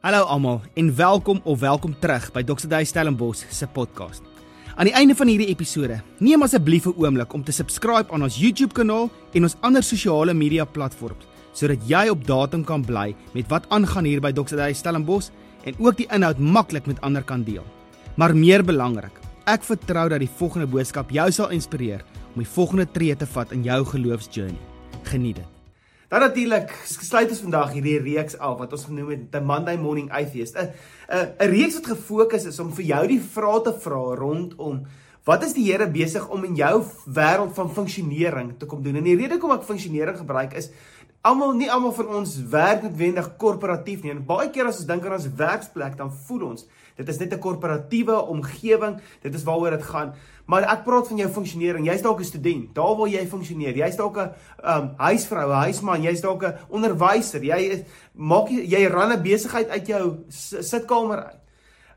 Hallo almal en welkom of welkom terug by Dr. Dave Stellenbosch se podcast. Aan die einde van hierdie episode, neem asseblief 'n oomblik om te subscribe aan ons YouTube kanaal en ons ander sosiale media platforms sodat jy op datum kan bly met wat aangaan hier by Dr. Dave Stellenbosch en ook die inhoud maklik met ander kan deel. Maar meer belangrik, ek vertrou dat die volgende boodskap jou sal inspireer om die volgende tree te vat in jou geloofsjourney. Geniet dit. Dan natuurlik sluit ons vandag hierdie reeks af wat ons genoem het The Monday Morning Atheist. 'n 'n 'n reeks wat gefokus is om vir jou die vrae te vra rondom wat is die Here besig om in jou wêreld van funksionering te kom doen. En die rede hoekom ek funksionering gebruik is almal nie almal van ons werk noodwendig korporatief nie. En baie keer as ons dink aan ons werksplek, dan voel ons dit is net 'n korporatiewe omgewing. Dit is waaroor dit gaan. Maar ek praat van jou funksionering. Jy's dalk 'n student. Daar waar jy funksioneer. Jy's dalk 'n um huisvrou, 'n huisman, jy's dalk 'n onderwyser. Jy is maak jy, jy ran 'n besigheid uit jou sitkamer uit.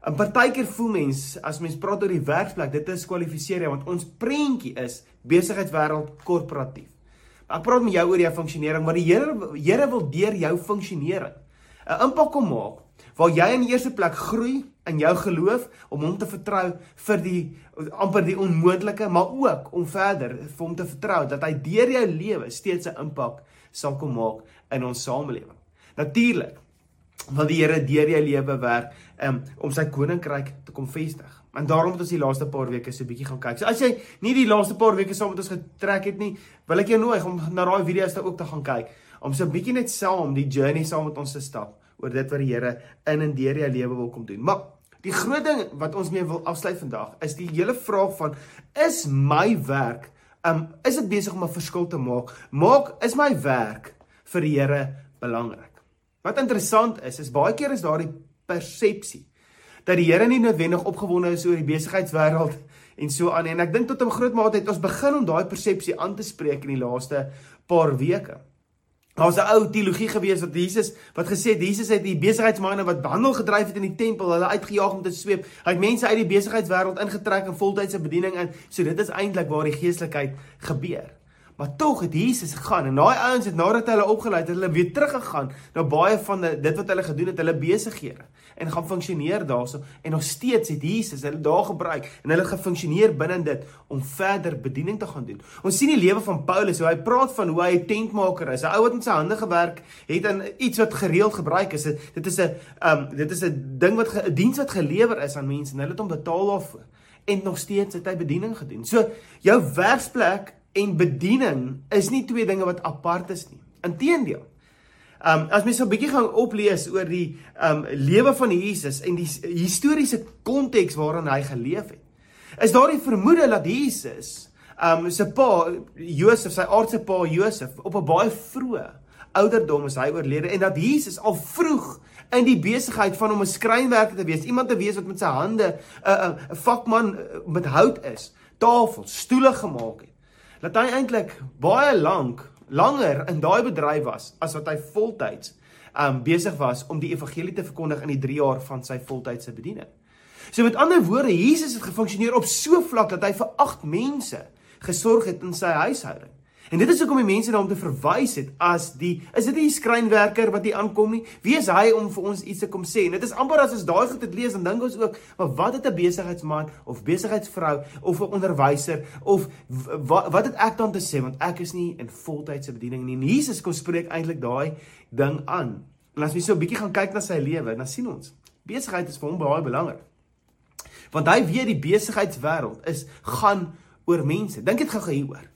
'n Partykeer voel mens as mens praat oor die werksplek, dit is kwalifiseer jy want ons prentjie is besigheidswêreld korporatief. Ek praat met jou oor jou funksionering, maar die Here Here wil deur jou funksionering 'n impak kom maak waar jy in die eerste plek groei in jou geloof om hom te vertrou vir die amper die onmoontlike, maar ook om verder vir hom te vertrou dat hy deur jou lewe steeds 'n impak sal kom maak in ons samelewing. Natuurlik wil die Here deur jou lewe werk um, om sy koninkryk te kom vestig. En daarom het ons die laaste paar weke so 'n bietjie gaan kyk. So as jy nie die laaste paar weke saam met ons getrek het nie, wil ek jou nooi om na daai video's te ook te gaan kyk om so 'n bietjie net saam die journey saam met ons te stap oor dit wat die Here in en deur jou lewe wil kom doen. Maar die groot ding wat ons mee wil afsluit vandag is die hele vraag van is my werk um is dit besig om 'n verskil te maak? Maak is my werk vir die Here belangrik? Wat interessant is, is baie keer is daar die persepsie dat die Here nie noodwendig opgewonde is oor die besigheidswêreld en so aan en ek dink tot 'n groot mate het ons begin om daai persepsie aan te spreek in die laaste paar weke. Daar's 'n ou teologie gewees wat Jesus wat gesê het Jesus het die besigheidsmanne wat handel gedryf het in die tempel, hulle uitgejaag om te sweep. Hy het mense uit die besigheidswêreld ingetrek in voltydse bediening in. So dit is eintlik waar die geestelikheid gebeur. Maar tog het Jesus gegaan en daai ouens het nadat hulle opgelei het, hulle weer teruggegaan na baie van die, dit wat hulle gedoen het, hulle besighede en gaan funksioneer daarso en nog steeds het Jesus hulle daar gebruik en hulle gefunksioneer binne dit om verder bediening te gaan doen. Ons sien die lewe van Paulus hoe hy praat van hoe hy 'n tentmaker is. 'n Ou wat met sy hande gewerk het aan iets wat gereeld gebruik is. Dit is 'n um dit is 'n ding wat 'n diens wat gelewer is aan mense en hulle het hom betaal daarvoor en nog steeds het hy bediening gedoen. So jou werksplek en bediening is nie twee dinge wat apart is nie. Inteendeel. Um as mens so 'n bietjie gaan oplees oor die um lewe van Jesus en die historiese konteks waarin hy geleef het, is daar die vermoede dat Jesus um sy pa Josef, sy aardse pa Josef op 'n baie vroeë ouderdom is hy oorlede en dat Jesus al vroeg in die besigheid van om 'n skrynwerker te wees, iemand te wees wat met sy hande 'n uh, 'n uh, vakman uh, met hout is, tafels, stoele gemaak het. Dat hy eintlik baie lank langer in daai bedryf was as wat hy voltyds um besig was om die evangelie te verkondig in die 3 jaar van sy voltydse bediening. So met ander woorde, Jesus het gefunksioneer op so vlak dat hy vir 8 mense gesorg het in sy huishouding. En dit is hoekom die mense na hom te verwys het as die is dit nie die skrynwerker wat hier aankom nie? Wie is hy om vir ons iets te kom sê? En dit is amper as ons daai goed het lees dan dink ons ook, maar wat het 'n besigheidsman of besigheidsvrou of 'n onderwyser of wat wat het ek dan te sê want ek is nie in voltydse bediening nie. En Jesus kom spreek eintlik daai ding aan. En as jy so 'n bietjie gaan kyk na sy lewe, dan sien ons besigheid is vir hom baie belangrik. Want hy weet die besigheidswêreld is gaan oor mense. Dink dit gou hieroor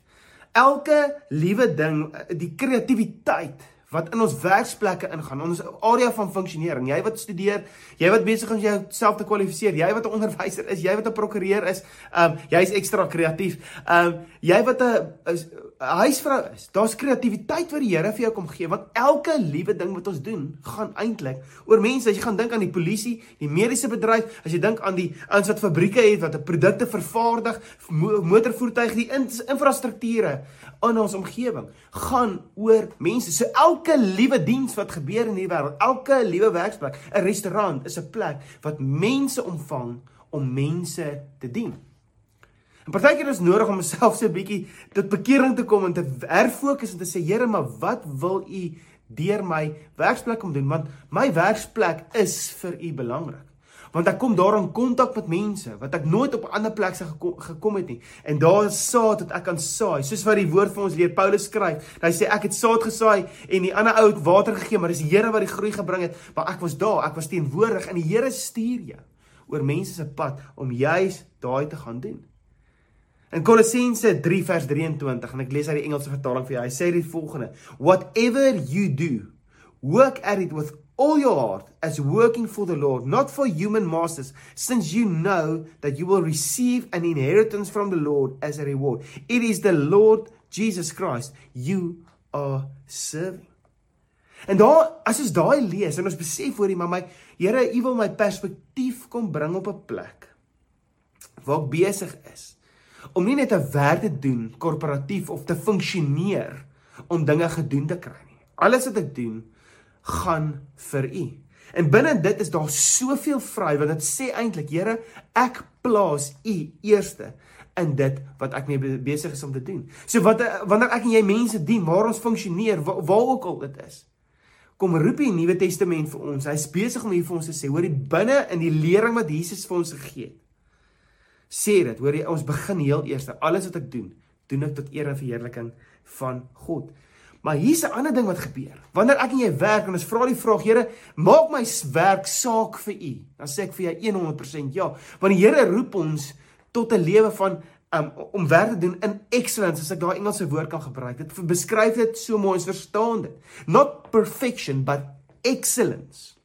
elke liewe ding, die kreatiwiteit wat in ons werksplekke ingaan, ons area van funksionering. Jy wat studeer, jy wat besig is om jouself te kwalifiseer, jy wat 'n onderwyser is, jy wat 'n prokureur is, ehm um, jy's ekstra kreatief. Ehm um, jy wat 'n huisvrou is. Daar's kreatiwiteit wat die Here vir jou kom gee, want elke liewe ding wat ons doen, gaan eintlik oor mense. As jy gaan dink aan die polisie, die mediese bedryf, as jy dink aan die ouens wat fabrieke het wat produkte vervaardig, motorvoertuie, die infrastrukture in ons omgewing, gaan oor mense. So elke liewe diens wat gebeur in hierdie wêreld, elke liewe werksplek, 'n restaurant is 'n plek wat mense ontvang om mense te dien. En partykeer is nodig om myself so 'n bietjie tot bekering te kom en te herfokus en te sê Here, maar wat wil U deur my werksplek om doen want my werksplek is vir u belangrik want ek kom daar in kontak met mense wat ek nooit op 'n ander plek se gekom, gekom het nie. En daar is saad wat ek kan saai. Soos wat die woord vir ons leer Paulus skryf. Hy sê ek het saad gesaai en die ander ou het water gegee, maar dis die Here wat die groei gebring het. Maar ek was daar, ek was teenwoordig en die Here stuur jou oor mense se pad om juis daai te gaan doen. In Kolossense 3 vers 23 en ek lees uit die Engelse vertaling vir jou. Hy sê die volgende: Whatever you do, work at it with all your heart as working for the Lord, not for human masters, since you know that you will receive an inheritance from the Lord as a reward. It is the Lord Jesus Christ you are serving. En daar as ons daai lees en ons besef hoor jy maar my Here, U wil my perspektief kom bring op 'n plek waar ek besig is om nie net 'n werk te doen korporatief of te funksioneer om dinge gedoen te kry nie. Alles wat ek doen, gaan vir u. En binne dit is daar soveel vry want dit sê eintlik Here, ek plaas u eerste in dit wat ek mee besig is om te doen. So wat wanneer ek en jy mense dien, waar ons funksioneer, waar, waar ook al dit is. Kom roep die Nuwe Testament vir ons. Hy's besig om hier vir ons te sê, hoor binne in die lering wat Jesus vir ons gegee het. Sê dit, hoor jy, ons begin heel eers, alles wat ek doen, doen ek tot eer en verheerliking van God. Maar hier's 'n ander ding wat gebeur. Wanneer ek en jy werk en ons vra die vraag, Here, maak my werk saak vir U. Dan sê ek vir jou 100% ja, want die Here roep ons tot 'n lewe van um, om werk te doen in excellence, as ek daai Engelse woord kan gebruik. Dit beskryf dit so mooi, ons verstaan dit. Not perfection, but excellence.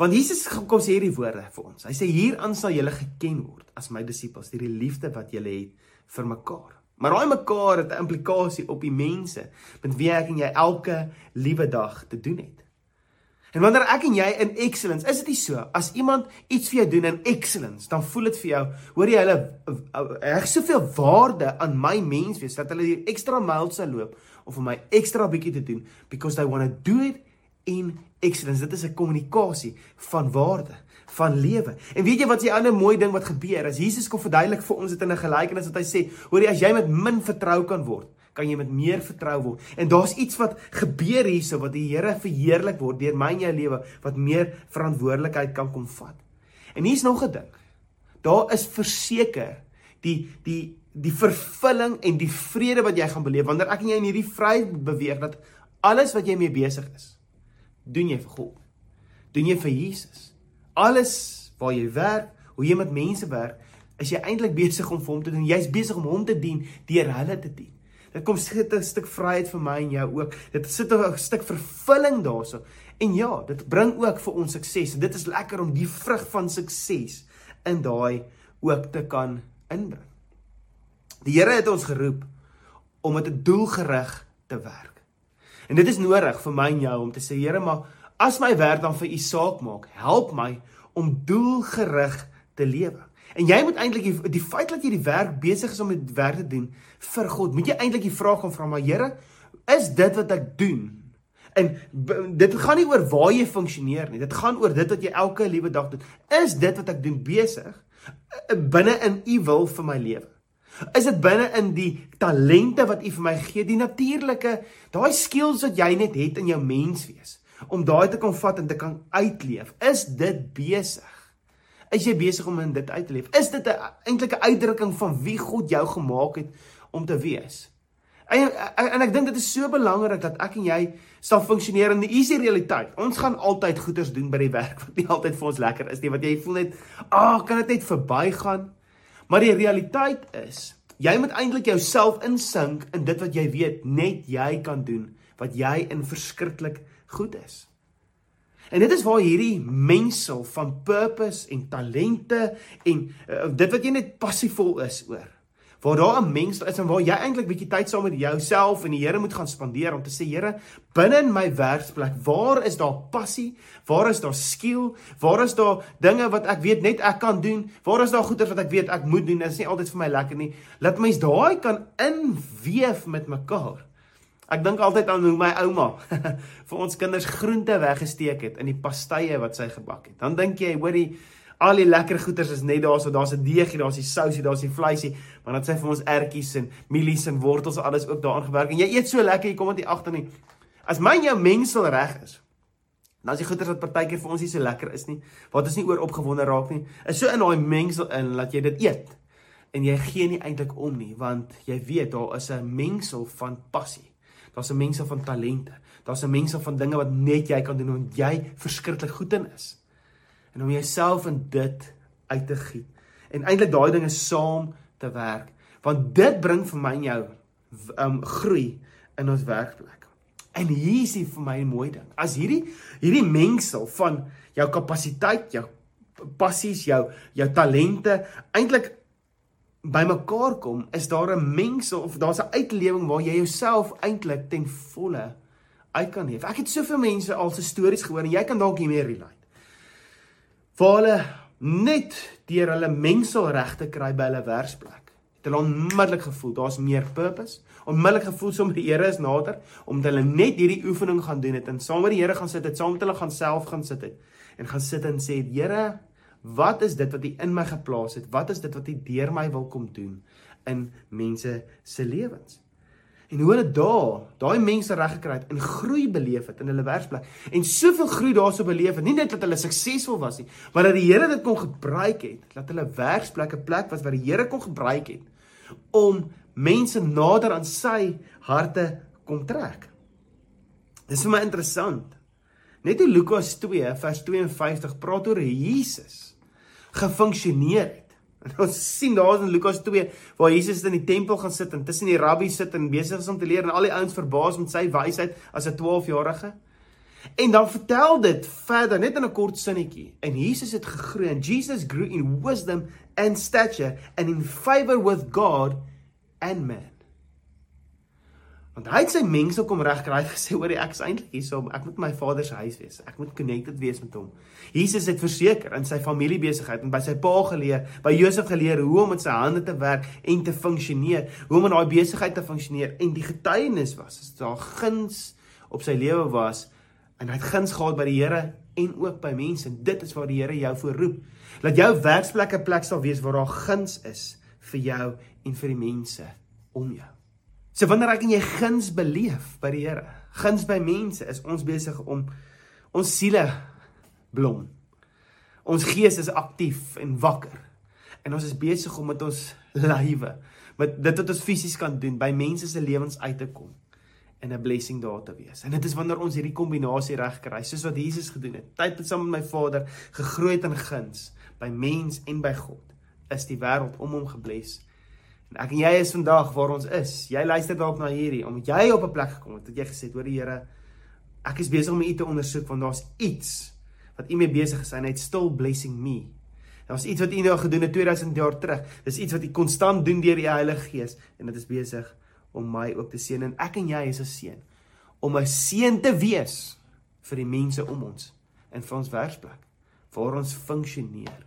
Want Jesus kom sê hierdie woorde vir ons. Hy sê hieraan sal julle geken word as my disippels, deur die liefde wat julle het vir mekaar. Maar daai mekaar het 'n implikasie op die mense met wie ek en jy elke liewe dag te doen het. En wanneer ek en jy in excellence, is dit nie so as iemand iets vir jou doen in excellence, dan voel dit vir jou, hoor jy hulle reg soveel waarde aan my mens wees dat hulle hier ekstra myl sal loop of vir my ekstra bietjie te doen because they want to do it in excellence. Dit is 'n kommunikasie van waarde van lewe. En weet jy wat die ander mooi ding wat gebeur as Jesus kom verduidelik vir ons dit in 'n gelykenis wat hy sê, hoor jy as jy met min vertrou kan word, kan jy met meer vertrou word. En daar's iets wat gebeur hierso wat die Here verheerlik word deur my en jou lewe wat meer verantwoordelikheid kan kom vat. En hier's nog 'n ding. Daar is verseker die die die vervulling en die vrede wat jy gaan beleef wanneer ek en jy in hierdie vryheid beweeg dat alles wat jy mee besig is, doen jy vir God. Doen jy vir Jesus alles waar jy werk, hoe jy met mense werk, is jy eintlik besig om vir hom te doen. Jy's besig om hom te dien deur hulle te dien. Dit kom sit 'n stuk vryheid vir my en jou ook. Dit sit 'n stuk vervulling daarso. En ja, dit bring ook vir ons sukses. Dit is lekker om die vrug van sukses in daai ook te kan inbring. Die Here het ons geroep om met 'n doelgerig te werk. En dit is nodig vir my en jou om te sê Here, maar as my werk dan vir u saak maak, help my om doelgerig te lewe. En jy moet eintlik die, die feit dat jy die werk besig is om dit werk te doen vir God, moet jy eintlik die vraag gaan vra maar Here, is dit wat ek doen? En dit gaan nie oor waar jy funksioneer nie. Dit gaan oor dit wat jy elke liewe dag doen. Is dit wat ek doen besig eh, binne in u wil vir my lewe? Is dit binne in die talente wat u vir my gee, die natuurlike, daai skills wat jy net het in jou menswees? om daai te kan vat en te kan uitleef. Is dit besig? Is jy besig om in dit uit te leef? Is dit 'n eintlik 'n uitdrukking van wie God jou gemaak het om te wees? En en, en ek dink dit is so belangrik dat ek en jy sal funksioneer in die easy realiteit. Ons gaan altyd goeders doen by die werk wat nie altyd vir ons lekker is nie. Wat jy voel net, "Ag, oh, kan dit net verbygaan?" Maar die realiteit is, jy moet eintlik jouself insink in dit wat jy weet net jy kan doen, wat jy in verskriklik goed is. En dit is waar hierdie mengsel van purpose en talente en uh, dit wat jy net passievol is oor. Waar daar 'n mengsel is en waar jy eintlik bietjie tyd saam met jouself en die Here moet gaan spandeer om te sê Here, binne in my werksplek, waar is daar passie? Waar is daar skill? Waar is daar dinge wat ek weet net ek kan doen? Waar is daar goeie wat ek weet ek moet doen? Dit is nie altyd vir my lekker nie. Laat mens daai kan inweef met mekaar. Ek dink altyd aan hoe my ouma vir ons kinders groente weggesteek het in die pastye wat sy gebak het. Dan dink jy, hoorie, al die lekker goeders is net daar, so daar's 'n deegie, daar's die sousie, daar's die vleisie, maar dan sê vir ons ertjies en mielies en wortels alles ook daarin gewerk. En jy eet so lekker, jy kom net nie agter nie. As my en jou mengsel reg is, dan is die goeders wat partykeer vir ons nie so lekker is nie, wat ons nie oor opgewonde raak nie, is so in daai mengsel in dat jy dit eet en jy gee nie eintlik om nie, want jy weet daar is 'n mengsel van passie. Daar's 'n mengsel van talente. Daar's 'n mengsel van dinge wat net jy kan doen want jy verskriklik goed in is. En om jouself in dit uit te giet en eintlik daai dinge saam te werk, want dit bring vir my en jou um groei in ons werkplek. En hier is die vir my 'n mooi ding. As hierdie hierdie mengsel van jou kapasiteit, jou passies, jou jou talente eintlik bymekaar kom, is daar 'n mengsel of daar's 'n uitlewing waar jy jouself eintlik ten volle uit kan leef. Ek het soveel mense al se stories gehoor en jy kan dalk hiermee relate. Waar hulle net deur hulle mengsel reg te kry by hulle werksplek, het hulle onmiddellik gevoel daar's meer purpose, onmiddellik gevoel sommer die Here is nader omdat hulle net hierdie oefening gaan doen het en saam met die Here gaan sit het, saam met hulle gaan self gaan sit het en gaan sit en sê Here, wat is dit wat U in my geplaas het? Wat is dit wat U deur my wil kom doen in mense se lewens? En hoe hulle daar, daai mense reg gekry het en groei beleef het in hulle werksplek en soveel groei daarso beleef het, nie net dat hulle suksesvol was nie, maar dat die Here dit kon gebruik het, dat hulle werksplek 'n plek was waar die Here kon gebruik het om mense nader aan sy harte kom trek. Dis vir my interessant. Net in Lukas 2 vers 52 praat oor Jesus gefunksioneer het. En ons sien daar in Lukas 2 waar Jesus in die tempel gaan sit en tussen die rabbies sit en besig is om te leer en al die ouens verbaas met sy wysheid as 'n 12-jarige. En dan vertel dit verder net in 'n kort sinnetjie. En Jesus het gegroei en Jesus grew in wisdom and stature and in favor with God and man. Want hy het sy mengsel kom regkry gesê oor ek is eintlik hier om ek moet my vader se huis wees. Ek moet connected wees met hom. Jesus het verseker in sy familiebesigheid en by sy pa geleer, by Josef geleer hoe om met sy hande te werk en te funksioneer, hoe om in daai besigheid te funksioneer en die getuienis was as daar guns op sy lewe was en hy het guns gehad by die Here en ook by mense. Dit is waar die Here jou voor roep. Laat jou werksplek 'n plek sal wees waar daar guns is vir jou en vir die mense om jou. So wanneer ek en jy guns beleef by die Here, guns by mense, is ons besig om ons siele blom. Ons gees is aktief en wakker. En ons is besig om met ons lywe, met dit wat ons fisies kan doen, by mense se lewens uit te kom en 'n blessing daar te wees. En dit is wanneer ons hierdie kombinasie reg kry, soos wat Jesus gedoen het. Tyd met saam met my Vader, gegroei in guns by mens en by God, is die wêreld om hom gebless. Ek en jy is vandag waar ons is. Jy luister dalk na hierdie omdat jy op 'n plek gekom het dat jy gesê het, "Hoor die Here, ek is besig om U te ondersoek want daar's iets wat U mee besig is en hy't still blessing me." Daar's iets wat U nou gedoen het 2000 jaar terug. Dis iets wat U konstant doen deur die Heilige Gees en dit is besig om my ook te seën en ek en jy is 'n seën om 'n seën te wees vir die mense om ons in ons werksplek waar ons funksioneer.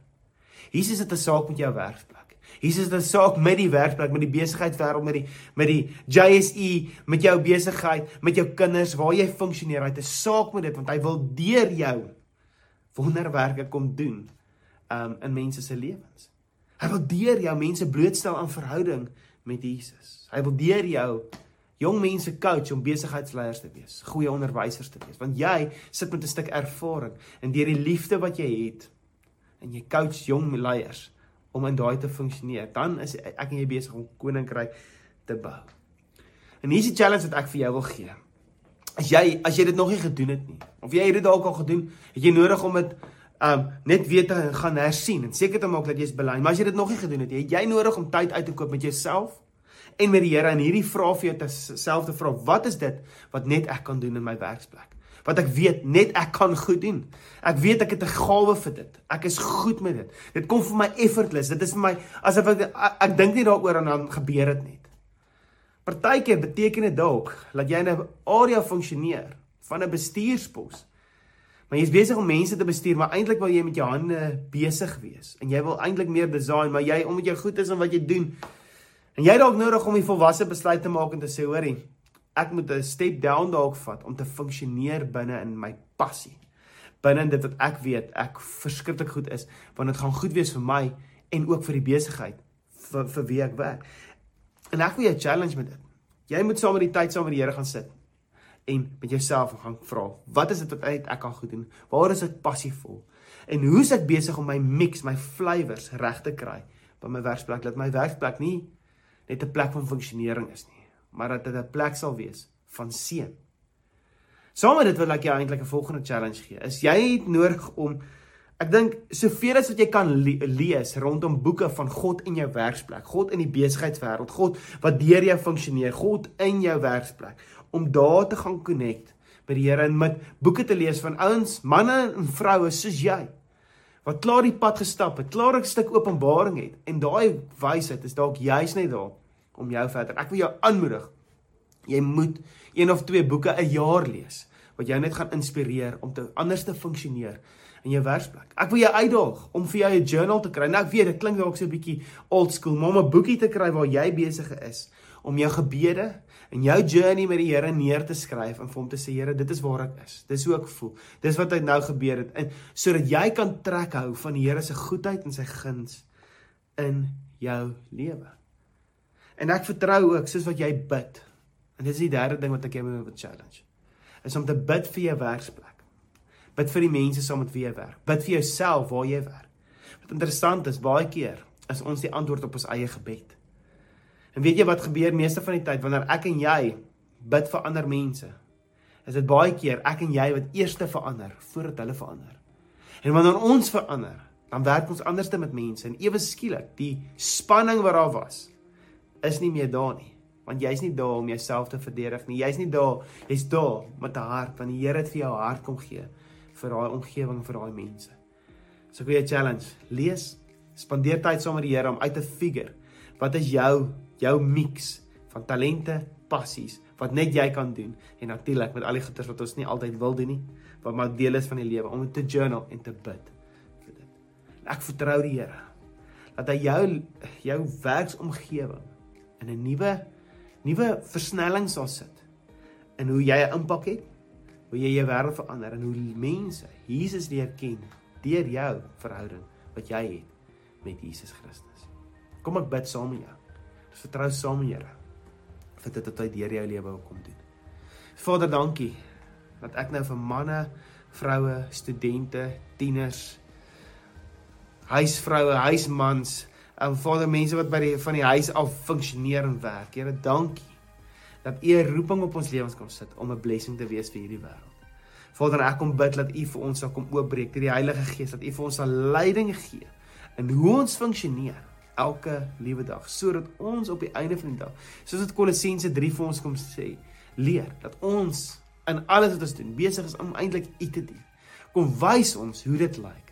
Jesus het 'n saak met jou werksplek. Jesus het 'n saak met die werksplek, met die besigheidswêreld, met die met die JSE, met jou besigheid, met jou kinders, waar jy funksioneer. Hy het 'n saak met dit want hy wil deur jou wonderwerke kom doen um in mense se lewens. Hy wil deur jou mense blootstel aan verhouding met Jesus. Hy wil deur jou jong mense coach om besigheidsleiers te wees, goeie onderwysers te wees, want jy sit met 'n stuk ervaring en deur die liefde wat jy het en jy coach jong leiers om in daai te funksioneer, dan is ek en jy besig om koninkryk te bou. En hier is die challenge wat ek vir jou wil gee. As jy as jy dit nog nie gedoen het nie, of jy het dit dalk al gedoen, het jy nodig om dit um net weer te gaan hersien en seker te maak dat jy is belyn. Maar as jy dit nog nie gedoen het nie, het jy nodig om tyd uit te koop met jouself en met die Here en hierdie vra vir jou self te vra, wat is dit wat net ek kan doen in my werksplek? Wat ek weet net ek kan goed doen. Ek weet ek het 'n gawe vir dit. Ek is goed met dit. Dit kom vir my effortless. Dit is vir my asof ek ek, ek dink nie daaroor en dan gebeur dit net. Partykeer beteken dit dalk dat jy in 'n area funksioneer van 'n bestuurspos Maar jy's besig om mense te bestuur, maar eintlik wil jy met jou hande besig wees en jy wil eintlik meer design, maar jy omdat jy goed is in wat jy doen. En jy dalk nodig om 'n volwasse besluit te maak en te sê, hoorie, ek moet 'n step down dalk vat om te funksioneer binne in my passie. Binne dit wat ek weet ek verskriklik goed is, want dit gaan goed wees vir my en ook vir die besigheid vir vir wie ek werk. En ek wil jou challenge met dit. Jy moet saam met die tyd saam met die Here gaan sit en met jouself gaan vra, wat is dit wat uit ek kan goed doen? Waar is ek passievol? En hoe is ek besig om my mix, my flavours reg te kry by my werksplek? Dat my werksplek nie net 'n plek van funksionering is nie, maar dat dit 'n plek sal wees van seën. Saam met dit wil ek jou eintlik 'n volgende challenge gee. Is jy nodig om ek dink soveel as wat jy kan le lees rondom boeke van God in jou werksplek, God in die besigheidswêreld, God wat deur jou funksioneer, God in jou werksplek om daar te gaan connect by die Here en met boeke te lees van ouens, manne en vroue soos jy wat klaar die pad gestap het, klaar 'n stuk openbaring het en daai wysheid is dalk juis net daar om jou verder. Ek wil jou aanmoedig. Jy moet een of twee boeke 'n jaar lees wat jou net gaan inspireer om te anders te funksioneer in jou werksplek. Ek wil jou uitdaag om vir jou 'n journal te kry. Nou ek weet dit klink dalk so 'n bietjie old school, maar om 'n boekie te kry waar jy besig is om jou gebede en jou journey met die Here neer te skryf en vir hom te sê Here, dit is waar ek is. Dis hoe ek voel. Dis wat het nou gebeur het en sodat jy kan trek hou van die Here se goedheid en sy guns in jou lewe. En ek vertrou ook soos wat jy bid. En dis die derde ding wat ek jou wil challenge. Is om te bid vir jou werksplek. Bid vir die mense saam met wie jy werk. Bid vir jouself waar jy werk. Wat interessant is, baie keer is ons die antwoord op ons eie gebed. En weet jy wat gebeur meeste van die tyd wanneer ek en jy bid vir ander mense? Is dit baie keer ek en jy wat eerste verander voordat hulle verander. En wanneer ons verander, dan werk ons anderste met mense en ewe skielik die spanning wat daar was is nie meer daar nie. Want jy's nie daar om jouself te verdedig nie. Jy's nie daar, jy's daar met 'n hart want die Here het vir jou hart kom gee vir daai omgewing vir daai mense. So ek wil jou challenge, lees, spandeer tyd saam met die Here om uit te figure wat is jou jou mix van talente, passies wat net jy kan doen en natuurlik met al die goeders wat ons nie altyd wil doen nie, wat maar deel is van die lewe om te journal en te bid vir dit. En ek vertrou die Here dat hy jou jou werksomgewing in 'n nuwe nuwe versnelling sal sit in hoe jy 'n impak het, hoe jy jou wêreld verander en hoe mense Jesus leer ken deur jou verhouding wat jy het met Jesus Christus. Kom ek bid saam met jou vertrou saam met Here vir dit wat hy deur jou lewe wil kom doen. Vader, dankie dat ek nou vir manne, vroue, studente, tieners, huisvroue, huismans, en Vader mense wat by die van die huis af funksioneer en werk. Here, dankie dat U 'n roeping op ons lewens kom sit om 'n blessing te wees vir hierdie wêreld. Vader, ek kom bid dat U vir ons sal kom oopbreek deur die Heilige Gees, dat U vir ons sal leiding gee in hoe ons funksioneer elke liewe dag sodat ons op die einde van die dag soos dit Kolossense 3 vir ons kom sê leer dat ons in alles wat ons doen besig is om eintlik U te dien. Kom wys ons hoe dit lyk.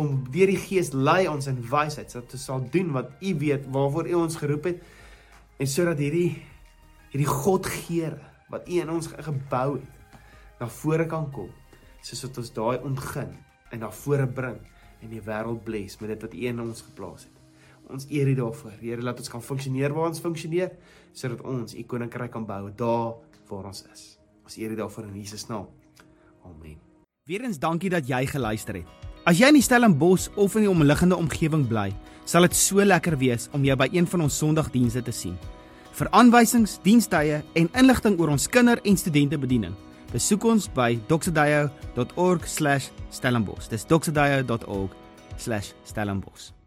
Kom deur die Gees lei ons in wysheid sodat ons sal doen wat U weet waarvoor U ons geroep het en sodat hierdie hierdie Godgeere wat U in ons gebou het na vore kan kom soos wat ons daai ontgin en na vore bring en die wêreld bless met dit wat U in ons geplaas het. Ons eer U daarvoor. Here, laat ons kan funksioneer waar ons funksioneer sodat ons U koninkryk kan bou daar waar ons is. Ons eer U daarvoor in Jesus naam. Amen. Weerens dankie dat jy geluister het. As jy in die Stellenbosch of in die omliggende omgewing bly, sal dit so lekker wees om jou by een van ons Sondagdienste te sien. Vir aanwysings, dienstye en inligting oor ons kinder- en studentebediening, besoek ons by doxedayo.org/stellenbosch. Dis doxedayo.org/stellenbosch.